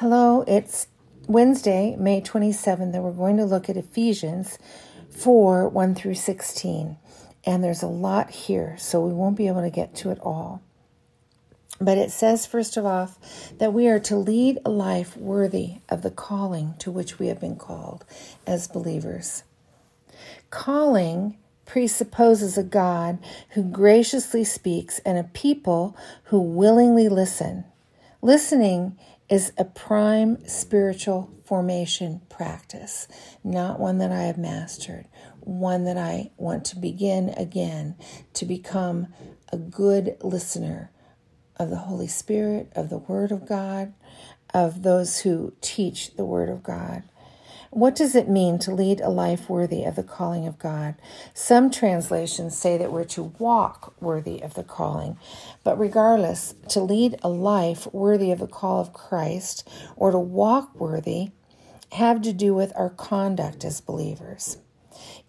Hello, it's Wednesday, May 27th, and we're going to look at Ephesians 4 1 through 16. And there's a lot here, so we won't be able to get to it all. But it says, first of all, that we are to lead a life worthy of the calling to which we have been called as believers. Calling presupposes a God who graciously speaks and a people who willingly listen. Listening is a prime spiritual formation practice, not one that I have mastered, one that I want to begin again to become a good listener of the Holy Spirit, of the Word of God, of those who teach the Word of God. What does it mean to lead a life worthy of the calling of God? Some translations say that we're to walk worthy of the calling, but regardless, to lead a life worthy of the call of Christ or to walk worthy have to do with our conduct as believers.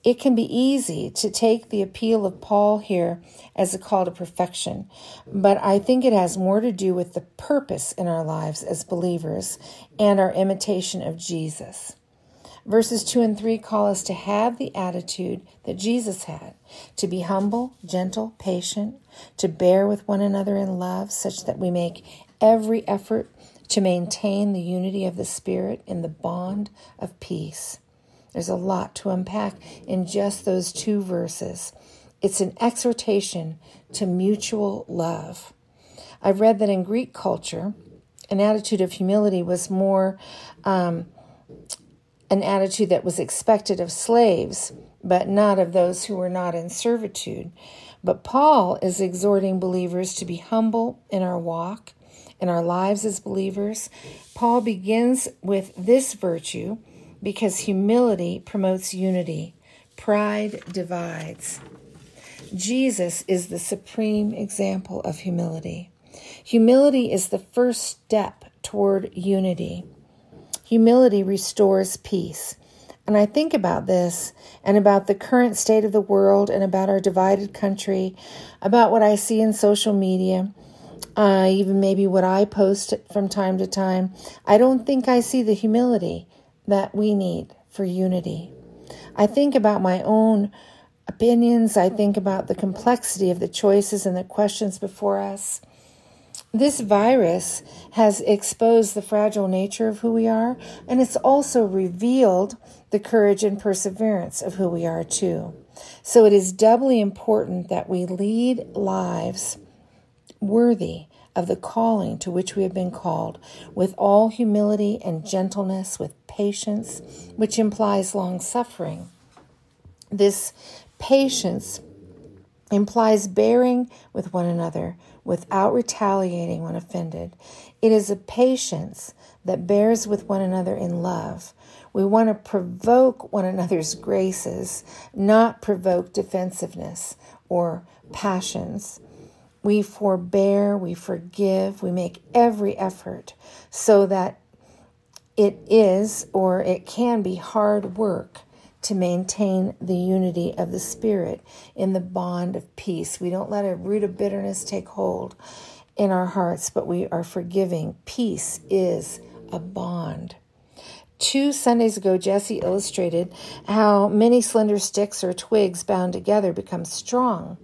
It can be easy to take the appeal of Paul here as a call to perfection, but I think it has more to do with the purpose in our lives as believers and our imitation of Jesus. Verses 2 and 3 call us to have the attitude that Jesus had to be humble, gentle, patient, to bear with one another in love, such that we make every effort to maintain the unity of the Spirit in the bond of peace. There's a lot to unpack in just those two verses. It's an exhortation to mutual love. I've read that in Greek culture, an attitude of humility was more um, an attitude that was expected of slaves, but not of those who were not in servitude. But Paul is exhorting believers to be humble in our walk, in our lives as believers. Paul begins with this virtue because humility promotes unity, pride divides. Jesus is the supreme example of humility. Humility is the first step toward unity. Humility restores peace. And I think about this and about the current state of the world and about our divided country, about what I see in social media, uh, even maybe what I post from time to time. I don't think I see the humility that we need for unity. I think about my own opinions. I think about the complexity of the choices and the questions before us. This virus has exposed the fragile nature of who we are, and it's also revealed the courage and perseverance of who we are, too. So it is doubly important that we lead lives worthy of the calling to which we have been called, with all humility and gentleness, with patience, which implies long suffering. This patience implies bearing with one another without retaliating when offended. It is a patience that bears with one another in love. We want to provoke one another's graces, not provoke defensiveness or passions. We forbear, we forgive, we make every effort so that it is or it can be hard work to maintain the unity of the Spirit in the bond of peace. We don't let a root of bitterness take hold in our hearts, but we are forgiving. Peace is a bond. Two Sundays ago, Jesse illustrated how many slender sticks or twigs bound together become strong.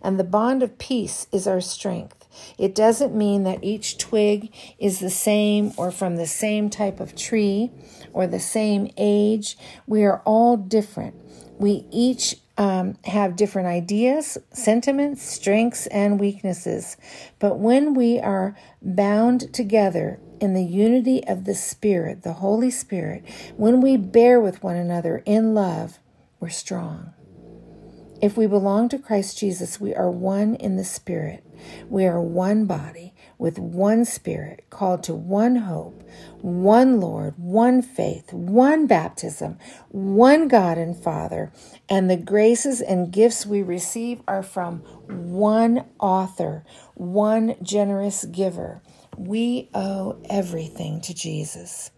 And the bond of peace is our strength. It doesn't mean that each twig is the same or from the same type of tree or the same age. We are all different. We each um, have different ideas, sentiments, strengths, and weaknesses. But when we are bound together in the unity of the Spirit, the Holy Spirit, when we bear with one another in love, we're strong. If we belong to Christ Jesus, we are one in the Spirit. We are one body with one Spirit, called to one hope, one Lord, one faith, one baptism, one God and Father, and the graces and gifts we receive are from one author, one generous giver. We owe everything to Jesus.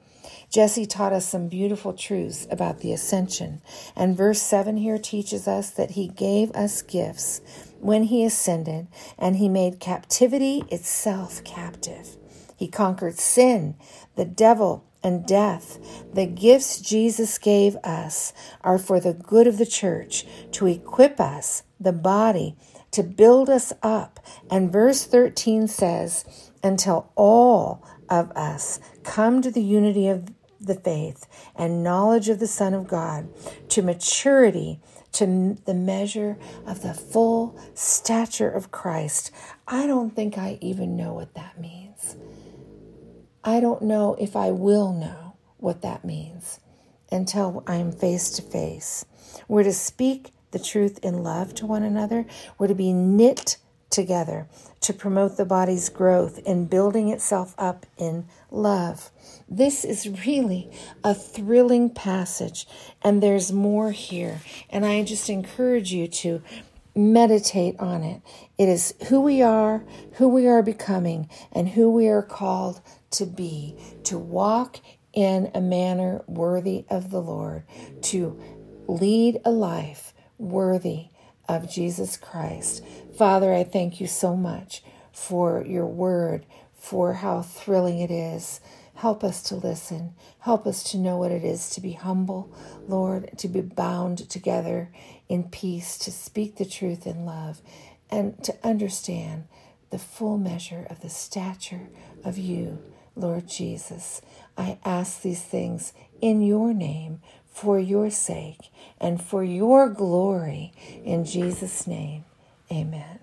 Jesse taught us some beautiful truths about the ascension. And verse 7 here teaches us that he gave us gifts when he ascended, and he made captivity itself captive. He conquered sin, the devil, and death. The gifts Jesus gave us are for the good of the church, to equip us, the body, to build us up. And verse 13 says, until all of us come to the unity of the faith and knowledge of the Son of God, to maturity, to the measure of the full stature of Christ. I don't think I even know what that means. I don't know if I will know what that means until I am face to face. We're to speak the truth in love to one another. We're to be knit together to promote the body's growth and building itself up in love. This is really a thrilling passage, and there's more here. And I just encourage you to meditate on it. It is who we are, who we are becoming, and who we are called to be, to walk in a manner worthy of the Lord, to lead a life worthy of Jesus Christ. Father, I thank you so much for your word, for how thrilling it is. Help us to listen. Help us to know what it is to be humble, Lord, to be bound together in peace, to speak the truth in love, and to understand the full measure of the stature of you, Lord Jesus. I ask these things in your name, for your sake, and for your glory. In Jesus' name, amen.